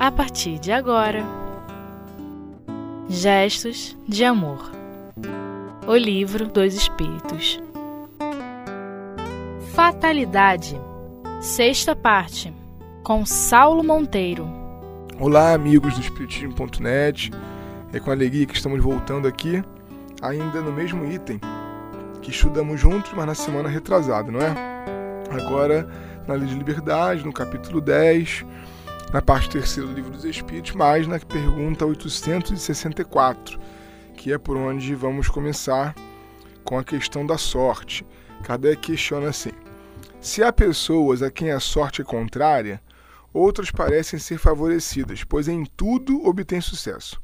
a partir de agora. Gestos de Amor O Livro dos Espíritos Fatalidade Sexta parte com Saulo Monteiro. Olá, amigos do Espiritismo.net. É com alegria que estamos voltando aqui, ainda no mesmo item que estudamos juntos, mas na semana retrasada, não é? Agora, na Lei de Liberdade, no capítulo 10 na parte terceira do Livro dos Espíritos, mas na pergunta 864, que é por onde vamos começar com a questão da sorte. Kardec questiona assim: se há pessoas a quem a sorte é contrária, outras parecem ser favorecidas, pois em tudo obtém sucesso.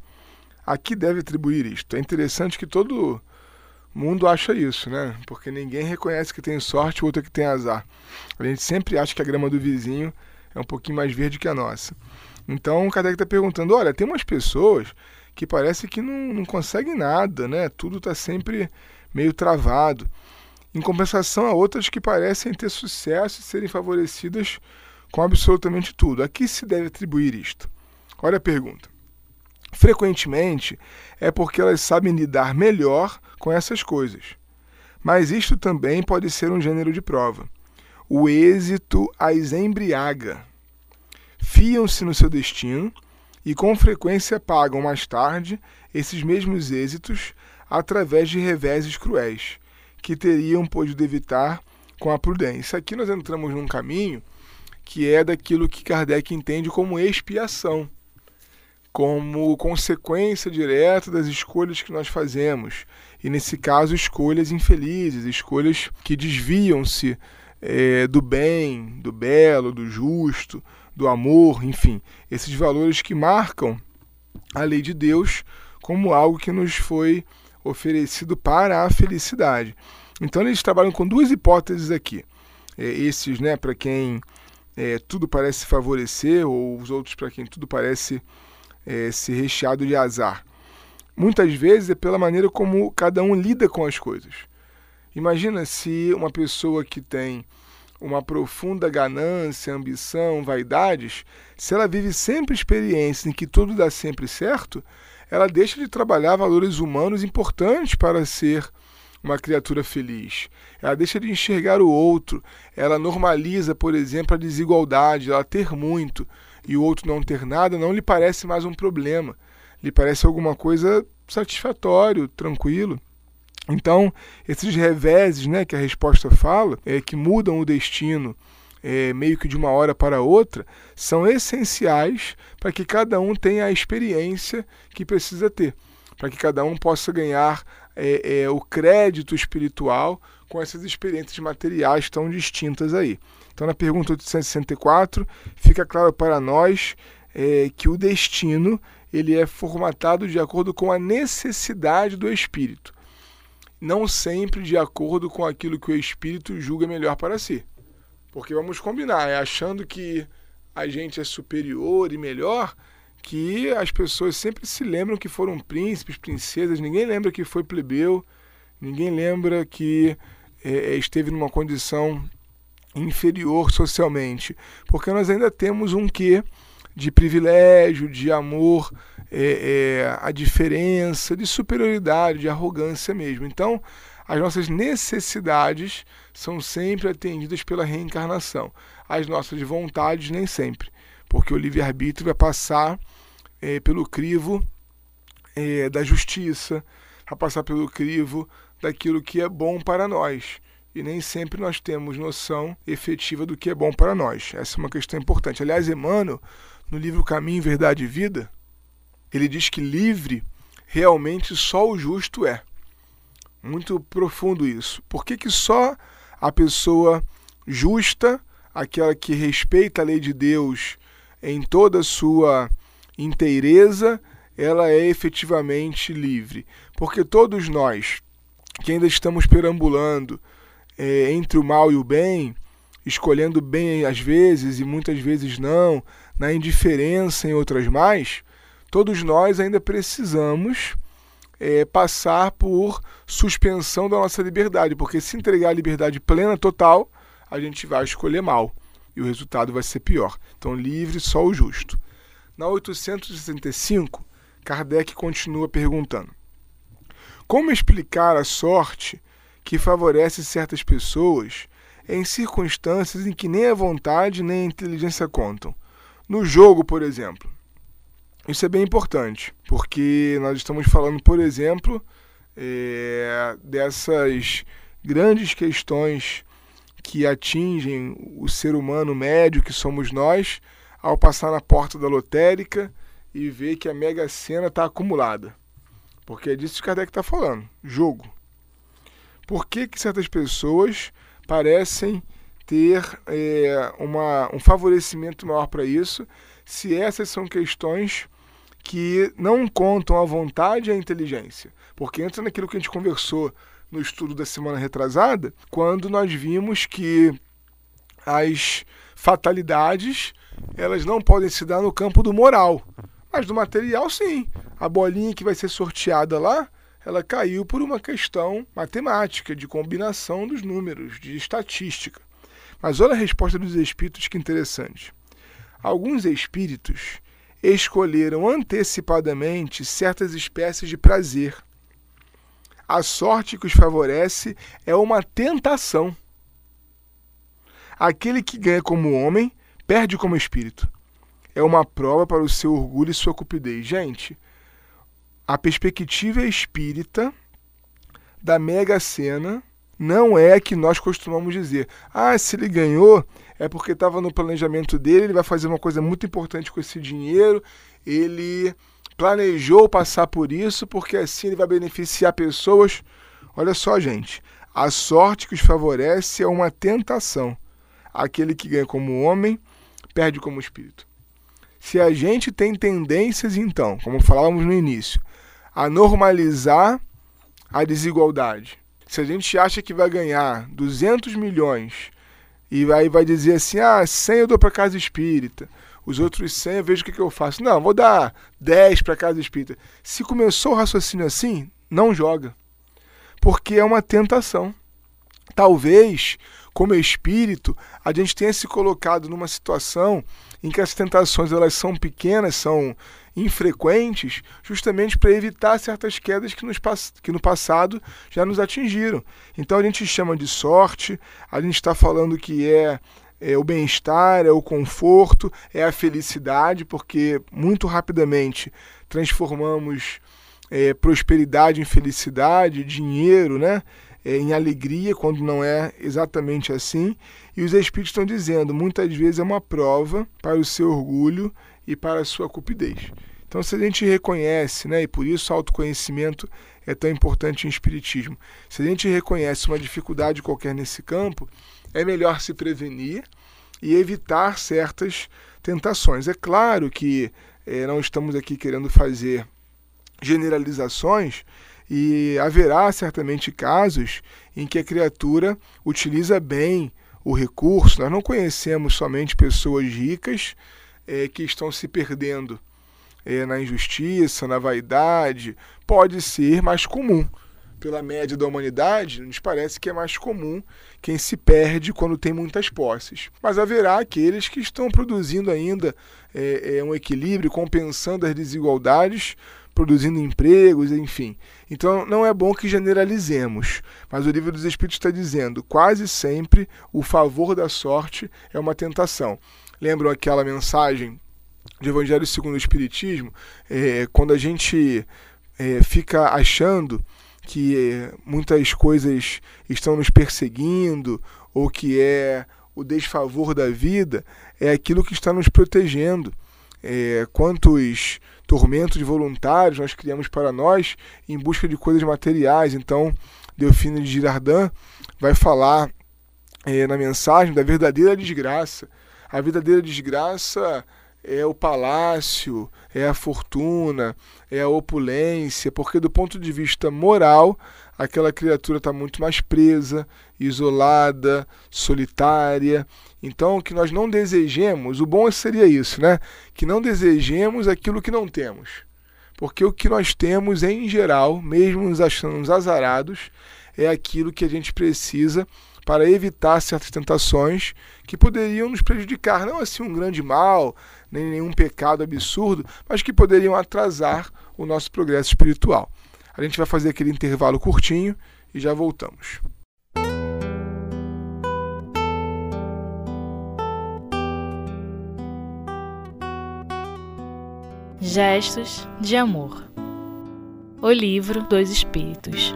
Aqui deve atribuir isto. É interessante que todo mundo acha isso, né? Porque ninguém reconhece que tem sorte, o outro é que tem azar. A gente sempre acha que a grama do vizinho é um pouquinho mais verde que a nossa. Então o Kardec está perguntando: olha, tem umas pessoas que parece que não, não conseguem nada, né? Tudo está sempre meio travado. Em compensação, há outras que parecem ter sucesso e serem favorecidas com absolutamente tudo. A que se deve atribuir isto? Olha a pergunta. Frequentemente é porque elas sabem lidar melhor com essas coisas. Mas isto também pode ser um gênero de prova o êxito as embriaga. Fiam-se no seu destino e com frequência pagam mais tarde esses mesmos êxitos através de reveses cruéis, que teriam podido evitar com a prudência. Aqui nós entramos num caminho que é daquilo que Kardec entende como expiação, como consequência direta das escolhas que nós fazemos. E nesse caso, escolhas infelizes, escolhas que desviam-se é, do bem, do belo, do justo, do amor, enfim, esses valores que marcam a lei de Deus como algo que nos foi oferecido para a felicidade. Então eles trabalham com duas hipóteses aqui. É, esses, né, para quem é, tudo parece favorecer, ou os outros para quem tudo parece é, ser recheado de azar. Muitas vezes é pela maneira como cada um lida com as coisas. Imagina se uma pessoa que tem uma profunda ganância, ambição, vaidades, se ela vive sempre experiências em que tudo dá sempre certo, ela deixa de trabalhar valores humanos importantes para ser uma criatura feliz. Ela deixa de enxergar o outro, ela normaliza, por exemplo, a desigualdade, ela ter muito e o outro não ter nada não lhe parece mais um problema, lhe parece alguma coisa satisfatório, tranquilo. Então, esses reveses né, que a resposta fala, é, que mudam o destino é, meio que de uma hora para outra, são essenciais para que cada um tenha a experiência que precisa ter, para que cada um possa ganhar é, é, o crédito espiritual com essas experiências materiais tão distintas aí. Então, na pergunta 864, fica claro para nós é, que o destino ele é formatado de acordo com a necessidade do espírito não sempre de acordo com aquilo que o espírito julga melhor para si. Porque vamos combinar, é achando que a gente é superior e melhor que as pessoas sempre se lembram que foram príncipes, princesas, ninguém lembra que foi plebeu, ninguém lembra que é, é esteve numa condição inferior socialmente, porque nós ainda temos um quê de privilégio, de amor é, é, a diferença, de superioridade, de arrogância mesmo. Então, as nossas necessidades são sempre atendidas pela reencarnação, as nossas vontades nem sempre, porque o livre-arbítrio vai passar é, pelo crivo é, da justiça, vai passar pelo crivo daquilo que é bom para nós. E nem sempre nós temos noção efetiva do que é bom para nós. Essa é uma questão importante. Aliás, Emmanuel, no livro Caminho, Verdade e Vida, ele diz que livre realmente só o justo é. Muito profundo isso. Por que, que só a pessoa justa, aquela que respeita a lei de Deus em toda a sua inteireza, ela é efetivamente livre? Porque todos nós que ainda estamos perambulando é, entre o mal e o bem, escolhendo bem às vezes e muitas vezes não, na indiferença em outras mais, todos nós ainda precisamos é, passar por suspensão da nossa liberdade, porque se entregar a liberdade plena, total, a gente vai escolher mal e o resultado vai ser pior. Então, livre só o justo. Na 865, Kardec continua perguntando: Como explicar a sorte que favorece certas pessoas em circunstâncias em que nem a vontade nem a inteligência contam? No jogo, por exemplo. Isso é bem importante, porque nós estamos falando, por exemplo, é, dessas grandes questões que atingem o ser humano médio que somos nós ao passar na porta da lotérica e ver que a Mega Sena está acumulada. Porque é disso que Kardec está falando, jogo. Por que, que certas pessoas parecem ter é, uma, um favorecimento maior para isso, se essas são questões que não contam a vontade e a inteligência? Porque entra naquilo que a gente conversou no estudo da semana retrasada, quando nós vimos que as fatalidades elas não podem se dar no campo do moral, mas do material sim. A bolinha que vai ser sorteada lá, ela caiu por uma questão matemática, de combinação dos números, de estatística. Mas olha a resposta dos espíritos que interessante. Alguns espíritos escolheram antecipadamente certas espécies de prazer a sorte que os favorece é uma tentação. Aquele que ganha como homem perde como espírito. É uma prova para o seu orgulho e sua cupidez. Gente, a perspectiva espírita da Mega Sena não é que nós costumamos dizer. Ah, se ele ganhou é porque estava no planejamento dele, ele vai fazer uma coisa muito importante com esse dinheiro, ele planejou passar por isso, porque assim ele vai beneficiar pessoas. Olha só, gente, a sorte que os favorece é uma tentação. Aquele que ganha como homem perde como espírito. Se a gente tem tendências, então, como falávamos no início, a normalizar a desigualdade. Se a gente acha que vai ganhar 200 milhões e aí vai dizer assim, ah, 100 eu dou para casa espírita, os outros 100 eu vejo o que, que eu faço. Não, vou dar 10 para casa espírita. Se começou o raciocínio assim, não joga. Porque é uma tentação. Talvez, como espírito, a gente tenha se colocado numa situação em que as tentações elas são pequenas, são infrequentes, justamente para evitar certas quedas que, nos, que no passado já nos atingiram. Então a gente chama de sorte, a gente está falando que é é o bem-estar, é o conforto, é a felicidade, porque muito rapidamente transformamos é, prosperidade em felicidade, dinheiro, né? É, em alegria, quando não é exatamente assim. E os Espíritos estão dizendo, muitas vezes é uma prova para o seu orgulho e para a sua cupidez. Então, se a gente reconhece, né, e por isso o autoconhecimento é tão importante em Espiritismo, se a gente reconhece uma dificuldade qualquer nesse campo, é melhor se prevenir e evitar certas tentações. É claro que é, não estamos aqui querendo fazer generalizações e haverá certamente casos em que a criatura utiliza bem o recurso. Nós não conhecemos somente pessoas ricas é, que estão se perdendo é, na injustiça, na vaidade. Pode ser mais comum pela média da humanidade, nos parece que é mais comum quem se perde quando tem muitas posses. Mas haverá aqueles que estão produzindo ainda é, é, um equilíbrio, compensando as desigualdades, produzindo empregos, enfim. Então não é bom que generalizemos, mas o livro dos Espíritos está dizendo: quase sempre o favor da sorte é uma tentação. Lembram aquela mensagem de Evangelho segundo o Espiritismo? É, quando a gente é, fica achando que muitas coisas estão nos perseguindo ou que é o desfavor da vida, é aquilo que está nos protegendo. É, quantos tormentos voluntários nós criamos para nós em busca de coisas materiais. Então, Delfino de Girardin vai falar é, na mensagem da verdadeira desgraça. A verdadeira desgraça é o palácio, é a fortuna, é a opulência, porque do ponto de vista moral, aquela criatura está muito mais presa, isolada, solitária. Então, que nós não desejemos, o bom seria isso, né? Que não desejemos aquilo que não temos. Porque o que nós temos, em geral, mesmo nos achando azarados, é aquilo que a gente precisa para evitar certas tentações que poderiam nos prejudicar, não assim um grande mal, nem nenhum pecado absurdo, mas que poderiam atrasar o nosso progresso espiritual. A gente vai fazer aquele intervalo curtinho e já voltamos. Gestos de Amor O Livro dos Espíritos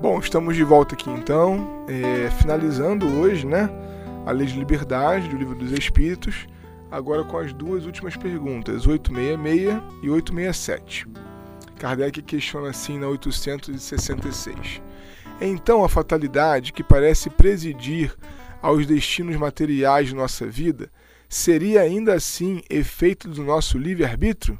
Bom, estamos de volta aqui então, é, finalizando hoje, né, a Lei de Liberdade do Livro dos Espíritos, agora com as duas últimas perguntas, 866 e 867. Kardec questiona assim na 866. Então a fatalidade que parece presidir aos destinos materiais de nossa vida seria ainda assim efeito do nosso livre-arbítrio?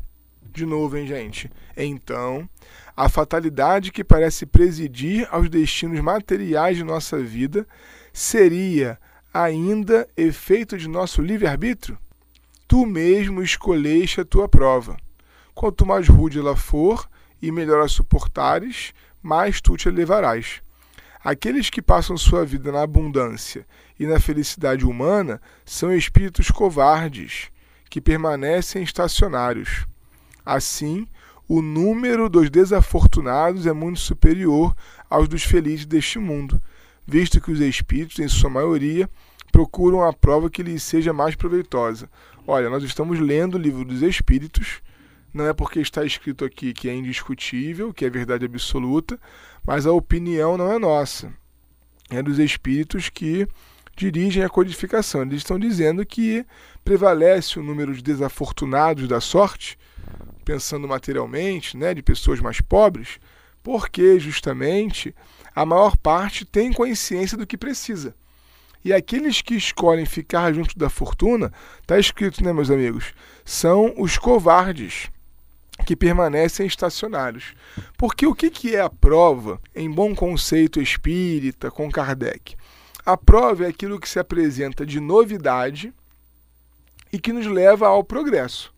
De novo, hein, gente? Então, a fatalidade que parece presidir aos destinos materiais de nossa vida seria ainda efeito de nosso livre-arbítrio? Tu mesmo escolheste a tua prova. Quanto mais rude ela for e melhor a suportares, mais tu te elevarás. Aqueles que passam sua vida na abundância e na felicidade humana são espíritos covardes, que permanecem estacionários. Assim, o número dos desafortunados é muito superior aos dos felizes deste mundo, visto que os espíritos, em sua maioria, procuram a prova que lhes seja mais proveitosa. Olha, nós estamos lendo o livro dos Espíritos, não é porque está escrito aqui que é indiscutível, que é verdade absoluta, mas a opinião não é nossa. É dos Espíritos que dirigem a codificação. Eles estão dizendo que prevalece o número de desafortunados da sorte pensando materialmente, né, de pessoas mais pobres, porque justamente a maior parte tem consciência do que precisa. E aqueles que escolhem ficar junto da fortuna, está escrito, né, meus amigos, são os covardes que permanecem estacionários. Porque o que, que é a prova, em bom conceito espírita, com Kardec? A prova é aquilo que se apresenta de novidade e que nos leva ao progresso.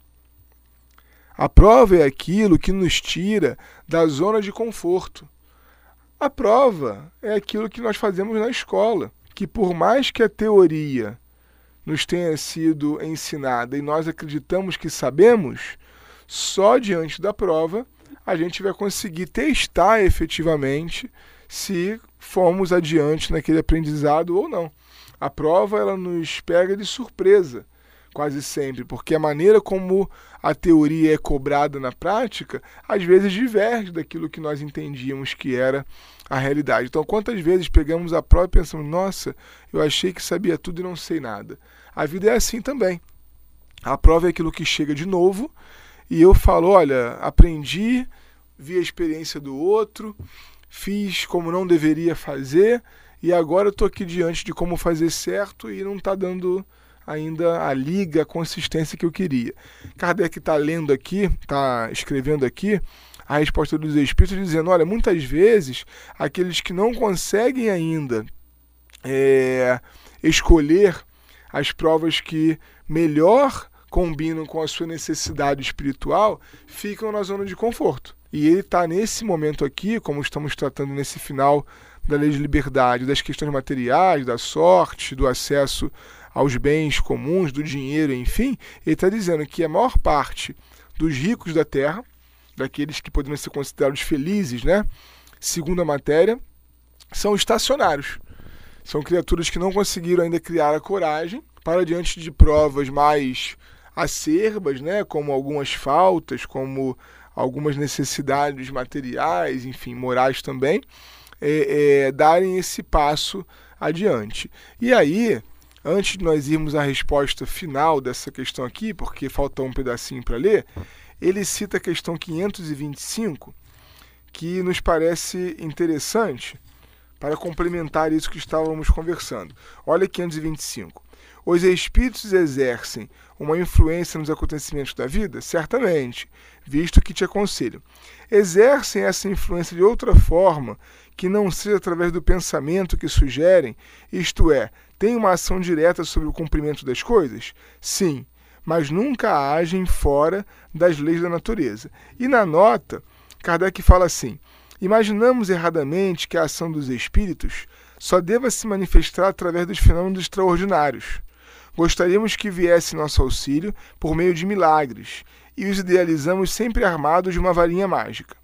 A prova é aquilo que nos tira da zona de conforto. A prova é aquilo que nós fazemos na escola, que por mais que a teoria nos tenha sido ensinada e nós acreditamos que sabemos, só diante da prova a gente vai conseguir testar efetivamente se fomos adiante naquele aprendizado ou não. A prova ela nos pega de surpresa quase sempre, porque a maneira como a teoria é cobrada na prática, às vezes diverge daquilo que nós entendíamos que era a realidade. Então, quantas vezes pegamos a prova e pensamos, nossa, eu achei que sabia tudo e não sei nada. A vida é assim também. A prova é aquilo que chega de novo e eu falo, olha, aprendi, vi a experiência do outro, fiz como não deveria fazer e agora estou aqui diante de como fazer certo e não está dando ainda a liga, a consistência que eu queria. Kardec está lendo aqui, está escrevendo aqui a resposta dos Espíritos, dizendo: olha, muitas vezes aqueles que não conseguem ainda é, escolher as provas que melhor combinam com a sua necessidade espiritual ficam na zona de conforto. E ele está nesse momento aqui, como estamos tratando nesse final da lei de liberdade, das questões materiais, da sorte, do acesso aos bens comuns, do dinheiro, enfim, ele está dizendo que a maior parte dos ricos da terra, daqueles que poderiam ser considerados felizes, né, segundo a matéria, são estacionários. São criaturas que não conseguiram ainda criar a coragem para diante de provas mais acerbas, né, como algumas faltas, como algumas necessidades materiais, enfim, morais também, é, é, darem esse passo adiante. E aí, antes de nós irmos à resposta final dessa questão aqui, porque falta um pedacinho para ler, ele cita a questão 525, que nos parece interessante para complementar isso que estávamos conversando. Olha 525. Os espíritos exercem uma influência nos acontecimentos da vida? Certamente, visto que te aconselho. Exercem essa influência de outra forma que não seja através do pensamento que sugerem, isto é, tem uma ação direta sobre o cumprimento das coisas? Sim, mas nunca agem fora das leis da natureza. E na nota, Kardec fala assim: Imaginamos erradamente que a ação dos espíritos só deva se manifestar através dos fenômenos extraordinários. Gostaríamos que viesse nosso auxílio por meio de milagres e os idealizamos sempre armados de uma varinha mágica.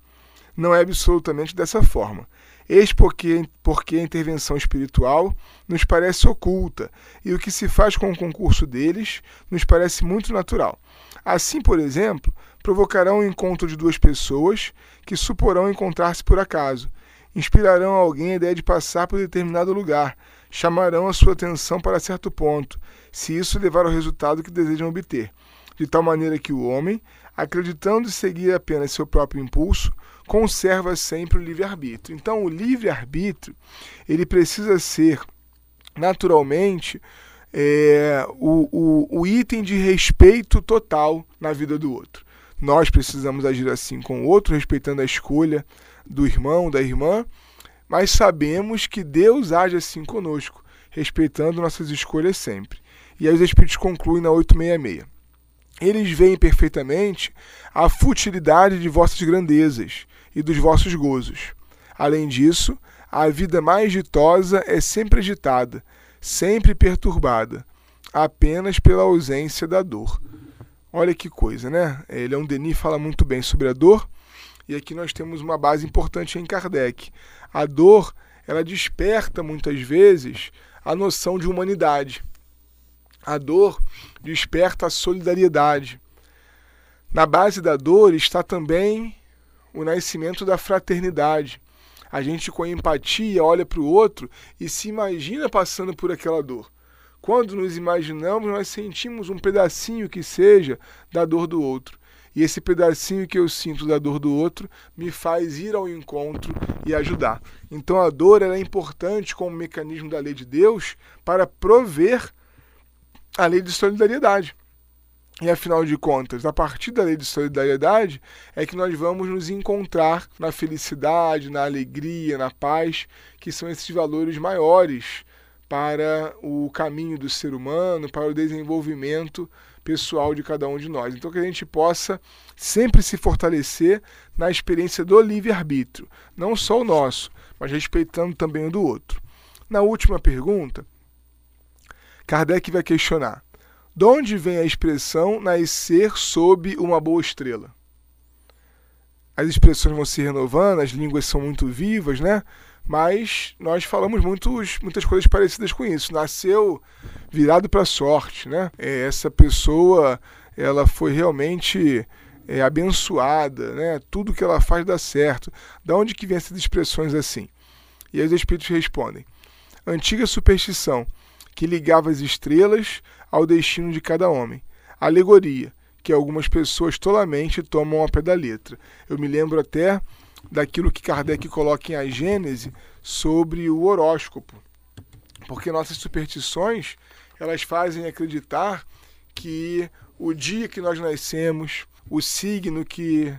Não é absolutamente dessa forma. Eis porque, porque a intervenção espiritual nos parece oculta e o que se faz com o concurso deles nos parece muito natural. Assim, por exemplo, provocarão o encontro de duas pessoas que suporão encontrar-se por acaso. Inspirarão a alguém a ideia de passar por determinado lugar, chamarão a sua atenção para certo ponto, se isso levar ao resultado que desejam obter, de tal maneira que o homem, acreditando seguir apenas seu próprio impulso, conserva sempre o livre-arbítrio. Então, o livre-arbítrio ele precisa ser naturalmente é, o, o, o item de respeito total na vida do outro. Nós precisamos agir assim com o outro, respeitando a escolha do irmão, da irmã, mas sabemos que Deus age assim conosco, respeitando nossas escolhas sempre. E aí os Espíritos concluem na 866. Eles veem perfeitamente a futilidade de vossas grandezas e dos vossos gozos. Além disso, a vida mais ditosa é sempre agitada, sempre perturbada, apenas pela ausência da dor. Olha que coisa, né? Leon Denis fala muito bem sobre a dor, e aqui nós temos uma base importante em Kardec. A dor, ela desperta muitas vezes a noção de humanidade. A dor desperta a solidariedade. Na base da dor está também o nascimento da fraternidade. A gente, com empatia, olha para o outro e se imagina passando por aquela dor. Quando nos imaginamos, nós sentimos um pedacinho que seja da dor do outro. E esse pedacinho que eu sinto da dor do outro me faz ir ao encontro e ajudar. Então a dor é importante como mecanismo da lei de Deus para prover a lei de solidariedade. E afinal de contas, a partir da lei de solidariedade é que nós vamos nos encontrar na felicidade, na alegria, na paz, que são esses valores maiores para o caminho do ser humano, para o desenvolvimento pessoal de cada um de nós. Então, que a gente possa sempre se fortalecer na experiência do livre-arbítrio, não só o nosso, mas respeitando também o do outro. Na última pergunta, Kardec vai questionar de onde vem a expressão nascer sob uma boa estrela? As expressões vão se renovando, as línguas são muito vivas, né? Mas nós falamos muitos, muitas coisas parecidas com isso. Nasceu virado para a sorte, né? É, essa pessoa, ela foi realmente é, abençoada, né? Tudo que ela faz dá certo. Da onde que vem essas expressões assim? E aí os espíritos respondem: antiga superstição que ligava as estrelas ao destino de cada homem. Alegoria, que algumas pessoas tolamente tomam ao pé da letra. Eu me lembro até daquilo que Kardec coloca em A Gênese sobre o horóscopo. Porque nossas superstições, elas fazem acreditar que o dia que nós nascemos, o signo que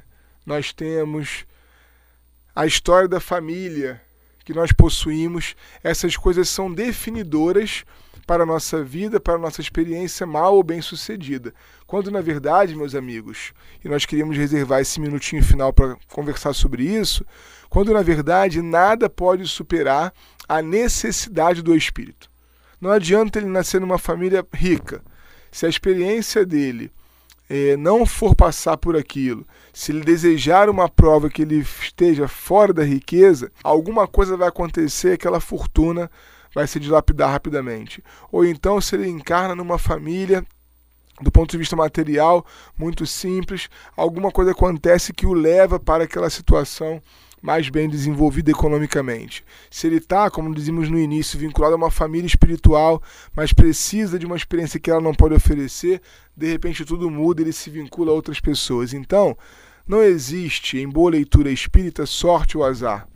nós temos, a história da família que nós possuímos, essas coisas são definidoras para a nossa vida, para a nossa experiência mal ou bem sucedida. Quando, na verdade, meus amigos, e nós queríamos reservar esse minutinho final para conversar sobre isso, quando, na verdade, nada pode superar a necessidade do espírito. Não adianta ele nascer numa família rica. Se a experiência dele eh, não for passar por aquilo, se ele desejar uma prova que ele esteja fora da riqueza, alguma coisa vai acontecer, aquela fortuna vai se dilapidar rapidamente. Ou então, se ele encarna numa família do ponto de vista material, muito simples, alguma coisa acontece que o leva para aquela situação mais bem desenvolvida economicamente. Se ele está, como dizíamos no início, vinculado a uma família espiritual, mas precisa de uma experiência que ela não pode oferecer, de repente tudo muda ele se vincula a outras pessoas. Então, não existe em boa leitura espírita sorte ou azar.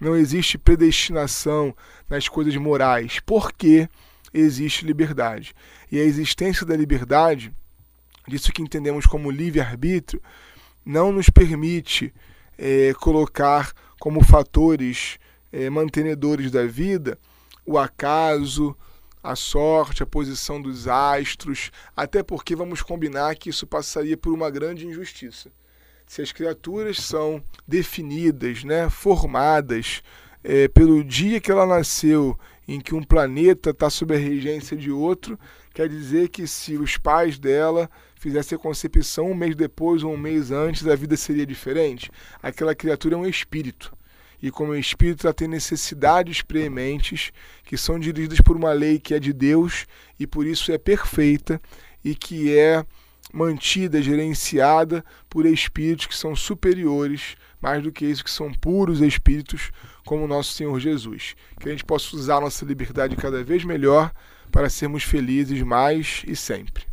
Não existe predestinação nas coisas morais, porque existe liberdade. E a existência da liberdade, disso que entendemos como livre-arbítrio, não nos permite é, colocar como fatores é, mantenedores da vida o acaso, a sorte, a posição dos astros, até porque vamos combinar que isso passaria por uma grande injustiça. se as criaturas são definidas, né, formadas é, pelo dia que ela nasceu, em que um planeta está sob a regência de outro, quer dizer que se os pais dela fizessem a concepção um mês depois ou um mês antes, a vida seria diferente? Aquela criatura é um espírito. E como espírito ela tem necessidades prementes que são dirigidas por uma lei que é de Deus e por isso é perfeita e que é mantida, gerenciada por espíritos que são superiores, mais do que isso, que são puros espíritos, como o nosso Senhor Jesus. Que a gente possa usar nossa liberdade cada vez melhor para sermos felizes mais e sempre.